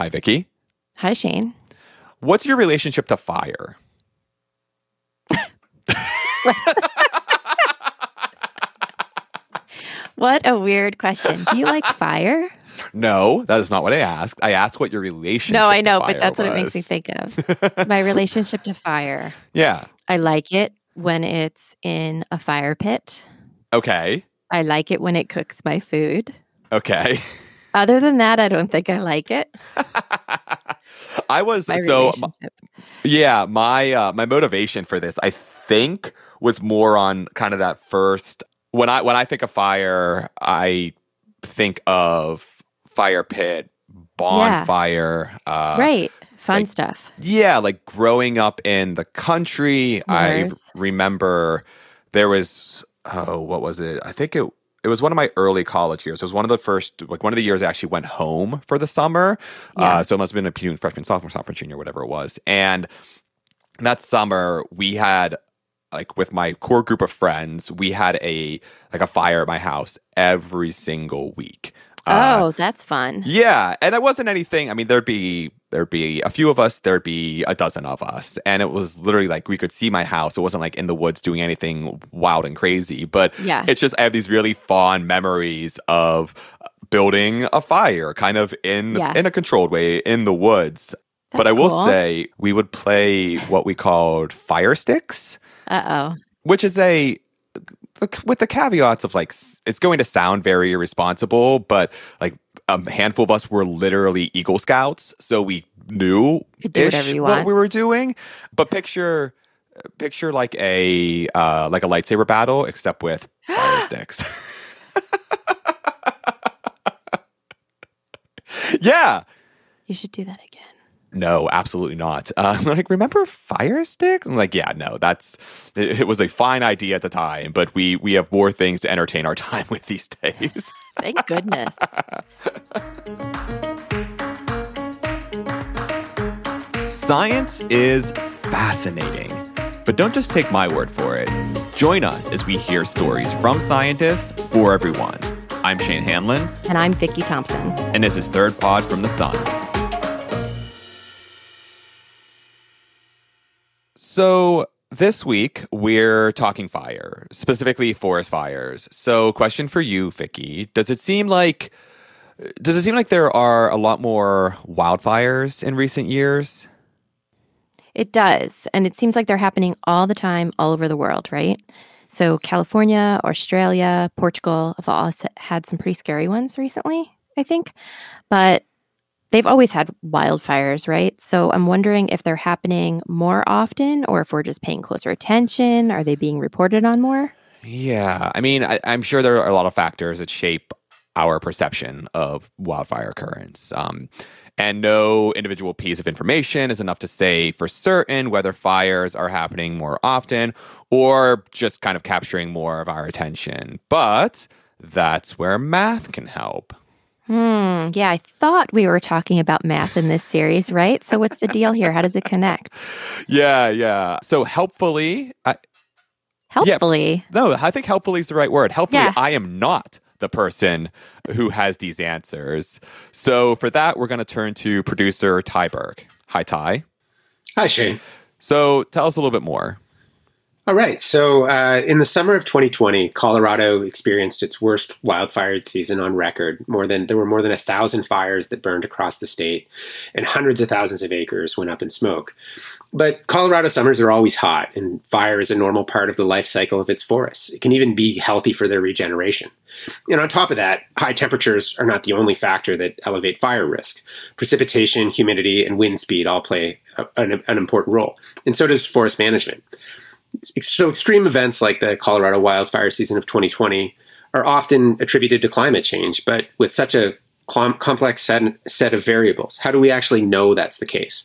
Hi, Vicky. Hi, Shane. What's your relationship to fire? What a weird question. Do you like fire? No, that is not what I asked. I asked what your relationship. No, I know, but that's what it makes me think of. My relationship to fire. Yeah. I like it when it's in a fire pit. Okay. I like it when it cooks my food. Okay. Other than that, I don't think I like it. I was My so yeah. My uh, my motivation for this, I think, was more on kind of that first. When I when I think of fire, I think of fire pit, bonfire. Uh, right. Fun like- stuff. Yeah, like growing up in the country, I S'mores. remember there was oh, what was it? I think it it was one of my early college years. It was one of the first, like one of the years I actually went home for the summer. Yeah. Uh, so it must have been a freshman, sophomore, sophomore, junior, whatever it was. And that summer we had like with my core group of friends, we had a like a fire at my house every single week. Uh, oh, that's fun. yeah, and it wasn't anything. I mean, there'd be there'd be a few of us, there'd be a dozen of us, and it was literally like we could see my house. It wasn't like in the woods doing anything wild and crazy, but Yeah. it's just I have these really fond memories of building a fire, kind of in Yeah. in a controlled way in the woods. but That's I will cool. say we would play what we called fire sticks Uh oh. which is a with the caveats of like it's going to sound very irresponsible but like a handful of us were literally eagle scouts so we knew Could do whatever you what we were doing but picture picture like a uh like a lightsaber battle except with fire sticks yeah You should do that again. no, absolutely not. Uh, I'm like, remember Fire Stick? I'm like, yeah, no, that's it, it was a fine idea at the time, but we we have more things to entertain our time with these days. Thank goodness. Science is fascinating, but don't just take my word for it. Join us as we hear stories from scientists for everyone. I'm Shane Hanlon, and I'm Vicki Thompson. and this is Third Pod from the Sun. So, this week we're talking fire, specifically forest fires. So, question for you, Vicky: Does it seem like does it seem like there are a lot more wildfires in recent years? It does. And it seems like they're happening all the time, all over the world, right? So, California, Australia, Portugal have all had some pretty scary ones recently, I think. But they've always had wildfires, right? So, I'm wondering if they're happening more often or if we're just paying closer attention. Are they being reported on more? Yeah, I mean, I, I'm sure there are a lot of factors that shape our perception of wildfire occurrence. Um, and no individual piece of information is enough to say for certain whether fires are happening more often or just kind of capturing more of our attention. But that's where math can help. Hmm. Yeah, I thought we were talking about math in this series, right? So, what's the deal here? How does it connect? Yeah, yeah. So helpfully, I, Helpfully. no, I think helpfully is the right word. Helpfully, Yeah. I am not the person who has these answers. So for that, we're going to turn to producer Ty Burke. Hi, Ty. Hi, Shane. So tell us a little bit more. All right. So, uh, in the summer of 2020, Colorado experienced its worst wildfire season on record. More than there were more than a thousand fires that burned across the state, and hundreds of thousands of acres went up in smoke. But Colorado summers are always hot, and fire is a normal part of the life cycle of its forests. It can even be healthy for their regeneration. And on top of that, high temperatures are not the only factor that elevate fire risk. Precipitation, humidity, and wind speed all play an, an important role, and so does forest management. So, extreme events like the Colorado wildfire season of 2020 are often attributed to climate change, but with such a complex set of variables, how do we actually know that's the case?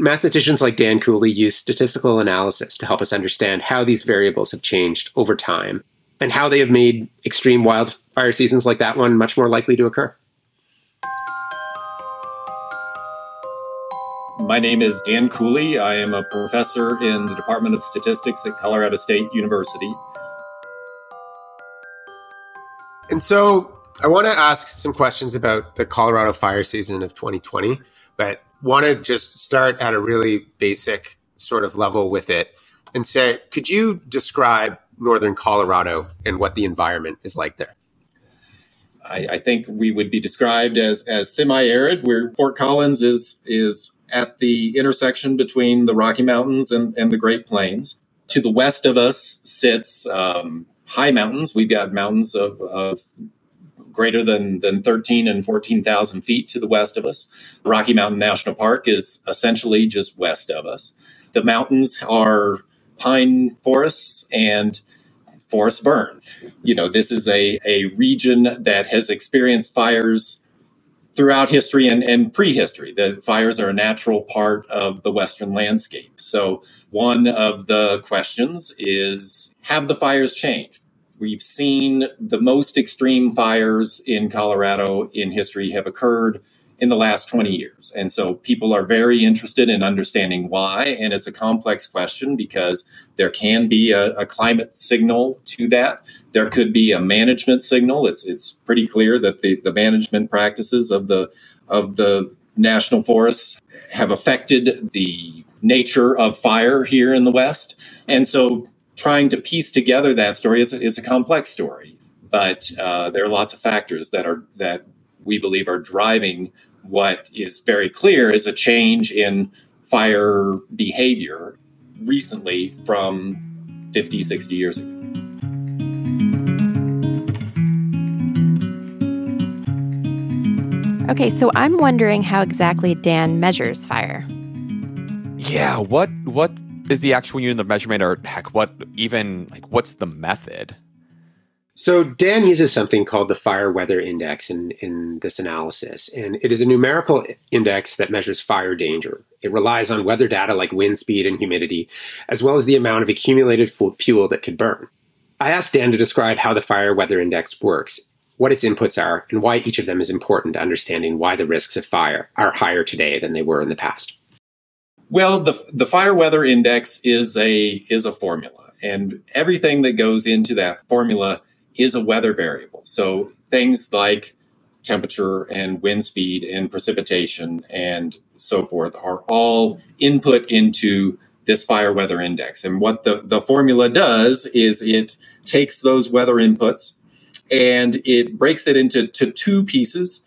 Mathematicians like Dan Cooley use statistical analysis to help us understand how these variables have changed over time and how they have made extreme wildfire seasons like that one much more likely to occur. My name is Dan Cooley. I am a professor in the Department of Statistics at Colorado State University. And so I want to ask some questions about the Colorado fire season of 2020, but want to just start at a really basic sort of level with it and say, could you describe northern Colorado and what the environment is like there? I, I think we would be described as as semi-arid, where Fort Collins is is at the intersection between the Rocky Mountains and, and the Great Plains. To the west of us sits um, high mountains. We've got mountains of, of greater than, than 13 and 14,000 feet to the west of us. Rocky Mountain National Park is essentially just west of us. The mountains are pine forests and forest burn. You know, this is a, a region that has experienced fires throughout history and, and prehistory. The fires are a natural part of the Western landscape. So, one of the questions is Have the fires changed? We've seen the most extreme fires in Colorado in history have occurred in the last 20 years. And so people are very interested in understanding why. And it's a complex question because there can be a, a, climate signal to that. There could be a management signal. It's it's pretty clear that the, the management practices of the of the national forests have affected the nature of fire here in the West. And so trying to piece together that story, it's a, it's a complex story. But uh, there are lots of factors that are that we believe are driving what is very clear is a change in fire behavior recently from 50, 60 years ago. Okay, so I'm wondering how exactly Dan measures fire. Yeah, what what is the actual unit of measurement or heck what even like what's the method? So Dan uses something called the fire weather index in, in this analysis, and it is a numerical index that measures fire danger. It relies on weather data like wind speed and humidity, as well as the amount of accumulated fuel that could burn. I asked Dan to describe how the fire weather index works, what its inputs are, and why each of them is important to understanding why the risks of fire are higher today than they were in the past. Well, the the fire weather index is a is a formula, and everything that goes into that formula is a weather variable. So things like temperature and wind speed and precipitation and so forth are all input into this fire weather index. And what the, the formula does is it takes those weather inputs and it breaks it into to two pieces.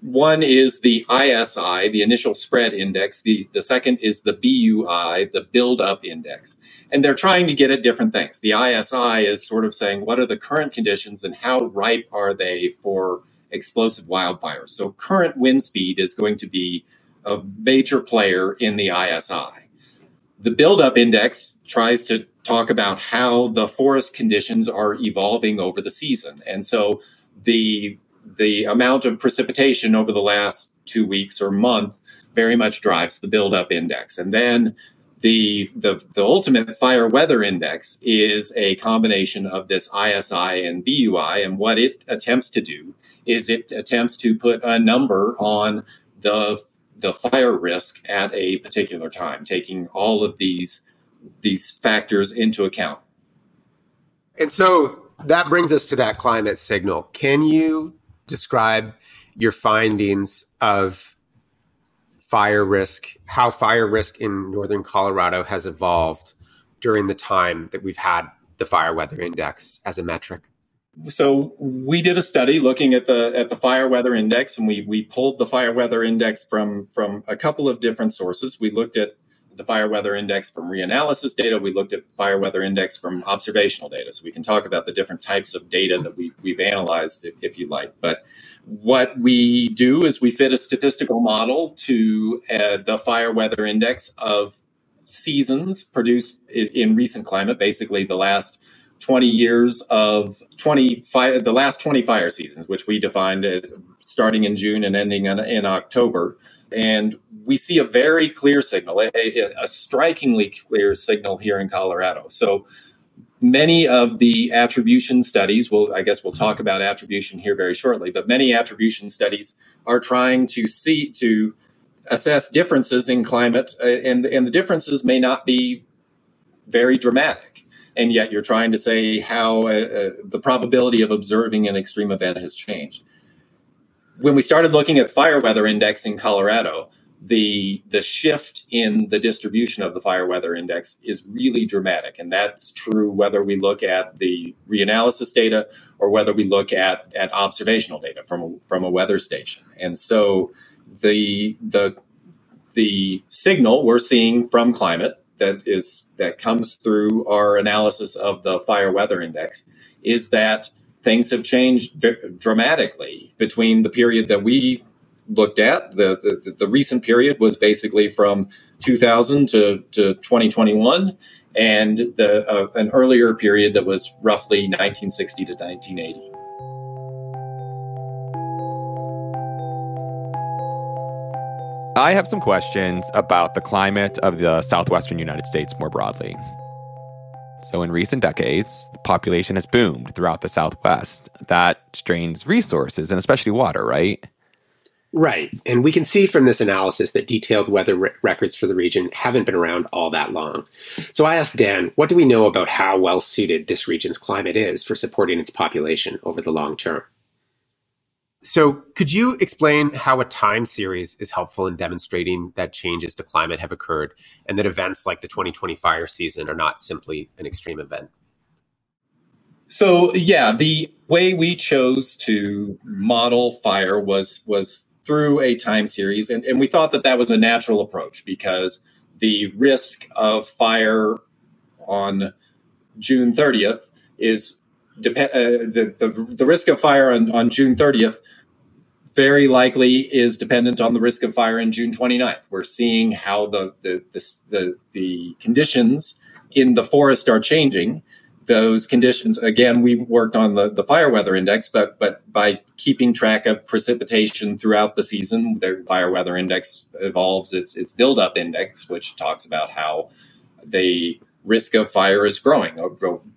One is the ISI, the initial spread index. The, the second is the BUI, the build up index. And they're trying to get at different things. The ISI is sort of saying what are the current conditions and how ripe are they for explosive wildfires. So current wind speed is going to be a major player in the ISI. The buildup index tries to talk about how the forest conditions are evolving over the season. And so the the amount of precipitation over the last two weeks or month very much drives the buildup index. And then the, the, the ultimate fire weather index is a combination of this ISI and BUI. And what it attempts to do is it attempts to put a number on the, the fire risk at a particular time, taking all of these, these factors into account. And so that brings us to that climate signal. Can you describe your findings of fire risk, how fire risk in northern Colorado has evolved during the time that we've had the fire weather index as a metric? So we did a study looking at the at the fire weather index, and we we pulled the fire weather index from from a couple of different sources. We looked at the fire weather index from reanalysis data. We looked at fire weather index from observational data. So we can talk about the different types of data that we, we've analyzed, if, if you like. But what we do is we fit a statistical model to uh, the fire weather index of seasons produced in, in recent climate, basically the last 20 years of 20 fire, the last 20 fire seasons, which we defined as starting in June and ending in, in October. And we see a very clear signal, a, a, strikingly clear signal here in Colorado. So many of the attribution studies, well, I guess we'll talk about attribution here very shortly, but many attribution studies are trying to see, to assess differences in climate, uh, and, and the differences may not be very dramatic. and yet you're trying to say how uh, uh, the probability of observing an extreme event has changed. When we started looking at fire weather index in Colorado, the the shift in the distribution of the fire weather index is really dramatic. And that's true whether we look at the reanalysis data or whether we look at at observational data from a, from a weather station. And so the the the signal we're seeing from climate that is that comes through our analysis of the fire weather index is that things have changed dramatically between the period that we looked at. The, the, the recent period was basically from 2000 to, to 2021, and the uh, an earlier period that was roughly 1960 to 1980. I have some questions about the climate of the southwestern United States more broadly. So, in recent decades, the population has boomed throughout the Southwest. That strains resources and especially water, right? Right. And we can see from this analysis that detailed weather re- records for the region haven't been around all that long. So I asked Dan, what do we know about how well suited this region's climate is for supporting its population over the long term? So, could you explain how a time series is helpful in demonstrating that changes to climate have occurred and that events like the 2020 fire season are not simply an extreme event? So, yeah, the way we chose to model fire was was through a time series. And, and we thought that that was a natural approach because the risk of fire on June 30th is dep- uh, the, the, the risk of fire on, on June 30th very likely is dependent on the risk of fire in June 29th. We're seeing how the, the, the, the, the conditions in the forest are changing those conditions again we worked on the, the fire weather index but but by keeping track of precipitation throughout the season the fire weather index evolves its its buildup index which talks about how the risk of fire is growing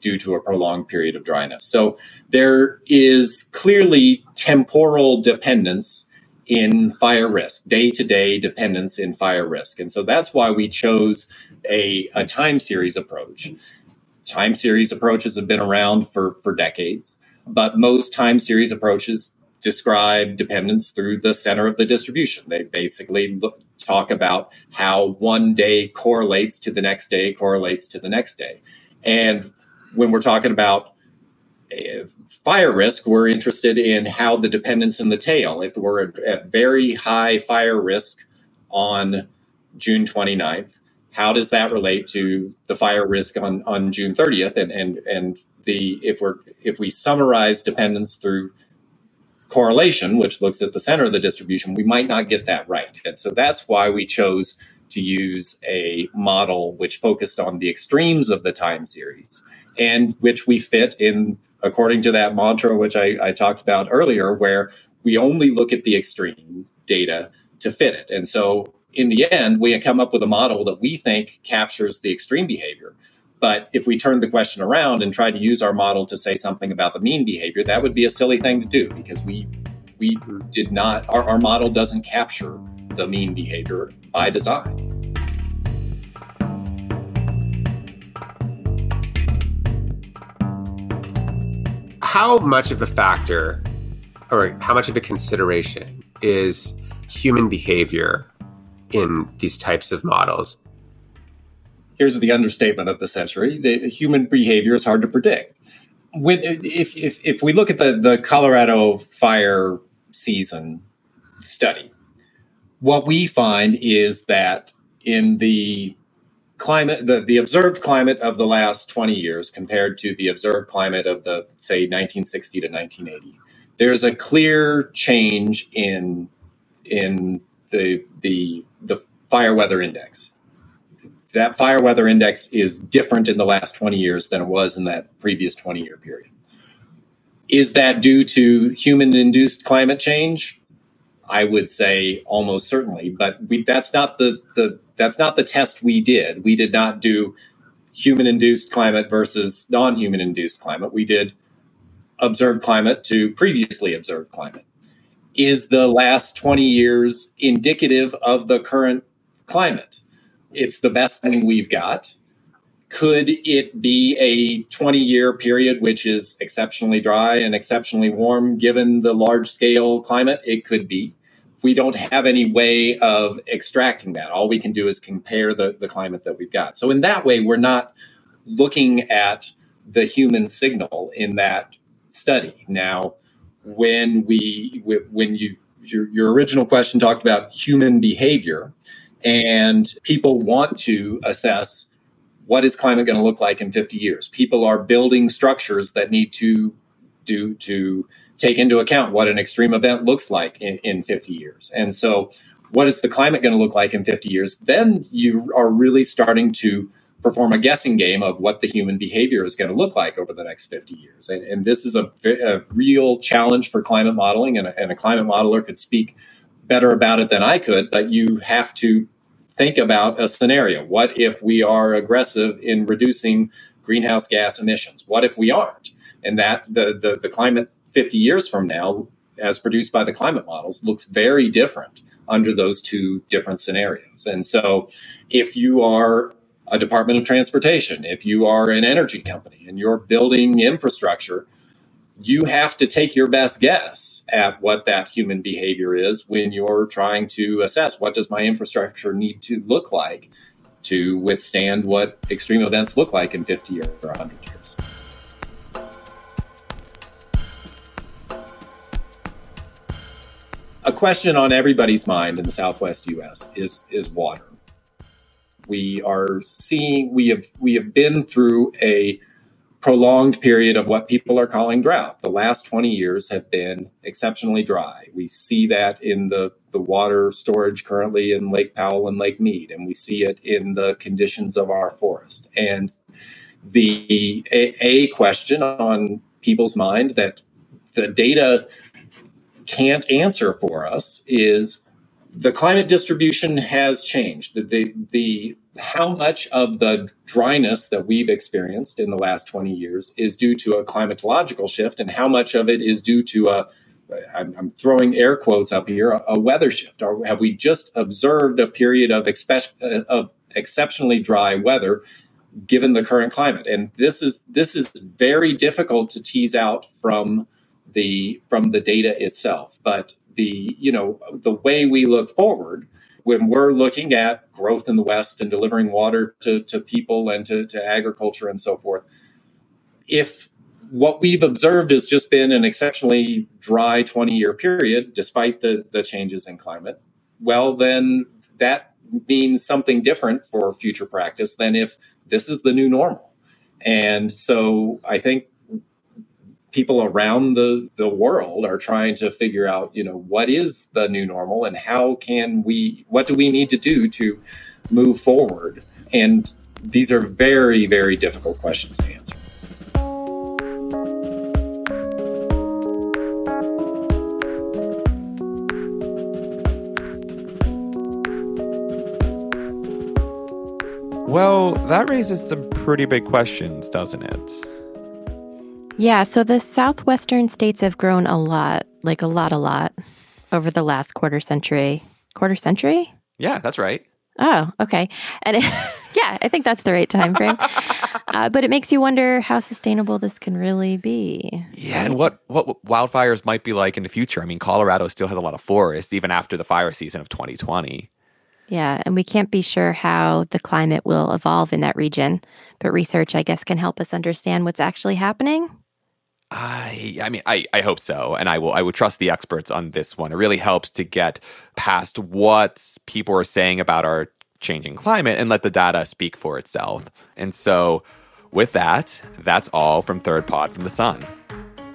due to a prolonged period of dryness. So there is clearly temporal dependence in fire risk day to day dependence in fire risk. And so that's why we chose a, a time series approach. Time series approaches have been around for, for decades, but most time series approaches describe dependence through the center of the distribution. They basically look, talk about how one day correlates to the next day, correlates to the next day. And when we're talking about uh, fire risk, we're interested in how the dependence in the tail, if we're at very high fire risk on June 29th, how does that relate to the fire risk on, on June 30th? And, and, and the, if we're, if we summarize dependence through correlation, which looks at the center of the distribution, we might not get that right. And so that's why we chose to use a model which focused on the extremes of the time series and which we fit in according to that mantra, which I, I talked about earlier, where we only look at the extreme data to fit it. And so in the end, we come up with a model that we think captures the extreme behavior. But if we turn the question around and try to use our model to say something about the mean behavior, that would be a silly thing to do because we we did not our, our model doesn't capture the mean behavior by design. How much of a factor or how much of a consideration is human behavior in these types of models. Here's the understatement of the century: the human behavior is hard to predict. When, if, if, if we look at the, the Colorado fire season study, what we find is that in the climate, the, the observed climate of the last 20 years compared to the observed climate of the, say, 1960 to 1980, there's a clear change in, in the, the the fire weather index. That fire weather index is different in the last 20 years than it was in that previous 20 year period. Is that due to human induced climate change? I would say almost certainly, but we, that's not the, the that's not the test we did. We did not do human induced climate versus non human induced climate. We did observed climate to previously observed climate is the last 20 years indicative of the current climate? It's the best thing we've got. Could it be a 20 year period which is exceptionally dry and exceptionally warm given the large scale climate? It could be. We don't have any way of extracting that. All we can do is compare the, the climate that we've got. So, in that way, we're not looking at the human signal in that study. Now, when we when you your, your original question talked about human behavior and people want to assess what is climate going to look like in 50 years. People are building structures that need to do to take into account what an extreme event looks like in, in 50 years. And so what is the climate going to look like in 50 years? Then you are really starting to perform a guessing game of what the human behavior is going to look like over the next 50 years. And, and this is a, a, real challenge for climate modeling, and a, and a climate modeler could speak better about it than I could, but you have to think about a scenario. What if we are aggressive in reducing greenhouse gas emissions? What if we aren't? And that the, the, the climate 50 years from now, as produced by the climate models, looks very different under those two different scenarios. And so if you are a Department of Transportation, if you are an energy company and you're building infrastructure, you have to take your best guess at what that human behavior is when you're trying to assess what does my infrastructure need to look like to withstand what extreme events look like in 50 or 100 years. A question on everybody's mind in the Southwest US is is water we are seeing we have we have been through a prolonged period of what people are calling drought. The last 20 years have been exceptionally dry. We see that in the, the water storage currently in Lake Powell and Lake Mead, and we see it in the conditions of our forest. And the a, a question on people's mind that the data can't answer for us is the climate distribution has changed. The, the, the, how much of the dryness that we've experienced in the last 20 years is due to a climatological shift, and how much of it is due to a I'm, throwing air quotes up here a, a weather shift, or have we just observed a period of, expe- uh, of exceptionally dry weather given the current climate? And this is this is very difficult to tease out from the from the data itself, but the you know the way we look forward when we're looking at growth in the West and delivering water to, to people and to, to agriculture and so forth, if what we've observed has just been an exceptionally dry 20 year period, despite the, the changes in climate, well, then that means something different for future practice than if this is the new normal. And so I think people around the, the world are trying to figure out, you know, what is the new normal and how can we, what do we need to do to move forward? And these are very, very difficult questions to answer. Well, that raises some pretty big questions, doesn't it? Yeah, so the southwestern states have grown a lot, like a lot, a lot, over the last quarter century. Quarter century? Yeah, that's right. Oh, okay. And it, yeah, I think that's the right time frame. uh, but it makes you wonder how sustainable this can really be. Yeah, and what what wildfires might be like in the future. I mean, Colorado still has a lot of forests even after the fire season of 2020. Yeah, and we can't be sure how the climate will evolve in that region, but research I guess can help us understand what's actually happening. I I mean I, I hope so and I will I would trust the experts on this one. It really helps to get past what people are saying about our changing climate and let the data speak for itself. And so with that, that's all from Third Pod from the Sun.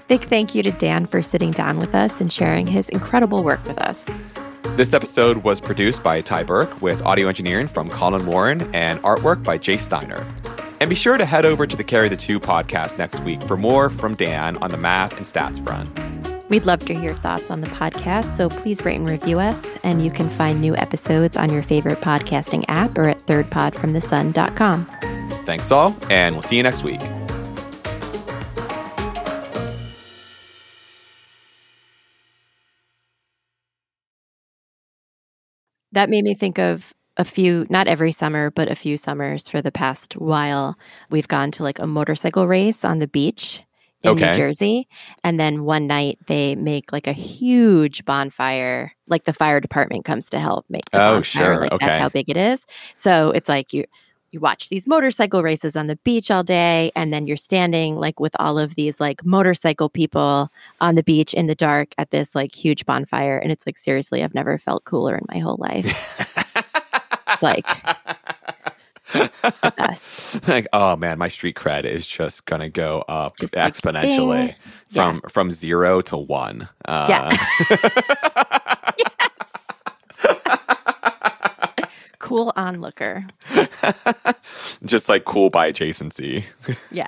Big thank you to Dan for sitting down with us and sharing his incredible work with us. This episode was produced by Ty Burke with audio engineering from Collin Warren and artwork by Jace Steiner. And be sure to head over to the Carry the Two podcast next week for more from Dan on the math and stats front. We'd love to hear your thoughts on the podcast, so please rate and review us. And you can find new episodes on your favorite podcasting app or at thirdpodfromthesun.com. Thanks all, and we'll see you next week. That made me think of a few, not every summer, but a few summers for the past while, we've gone to like a motorcycle race on the beach in Okay. New Jersey. And then one night they make like a huge bonfire. Like the fire department comes to help make the Oh, bonfire. sure. Like Okay. that's how big it is. So it's like you you watch these motorcycle races on the beach all day and then you're standing like with all of these like motorcycle people on the beach in the dark at this like huge bonfire and it's like seriously I've never felt cooler in my whole life. Like like, oh man, my street cred is just gonna go up Just like, exponentially bing. from from zero to one. Uh, Cool onlooker. just like cool by adjacency. Yeah.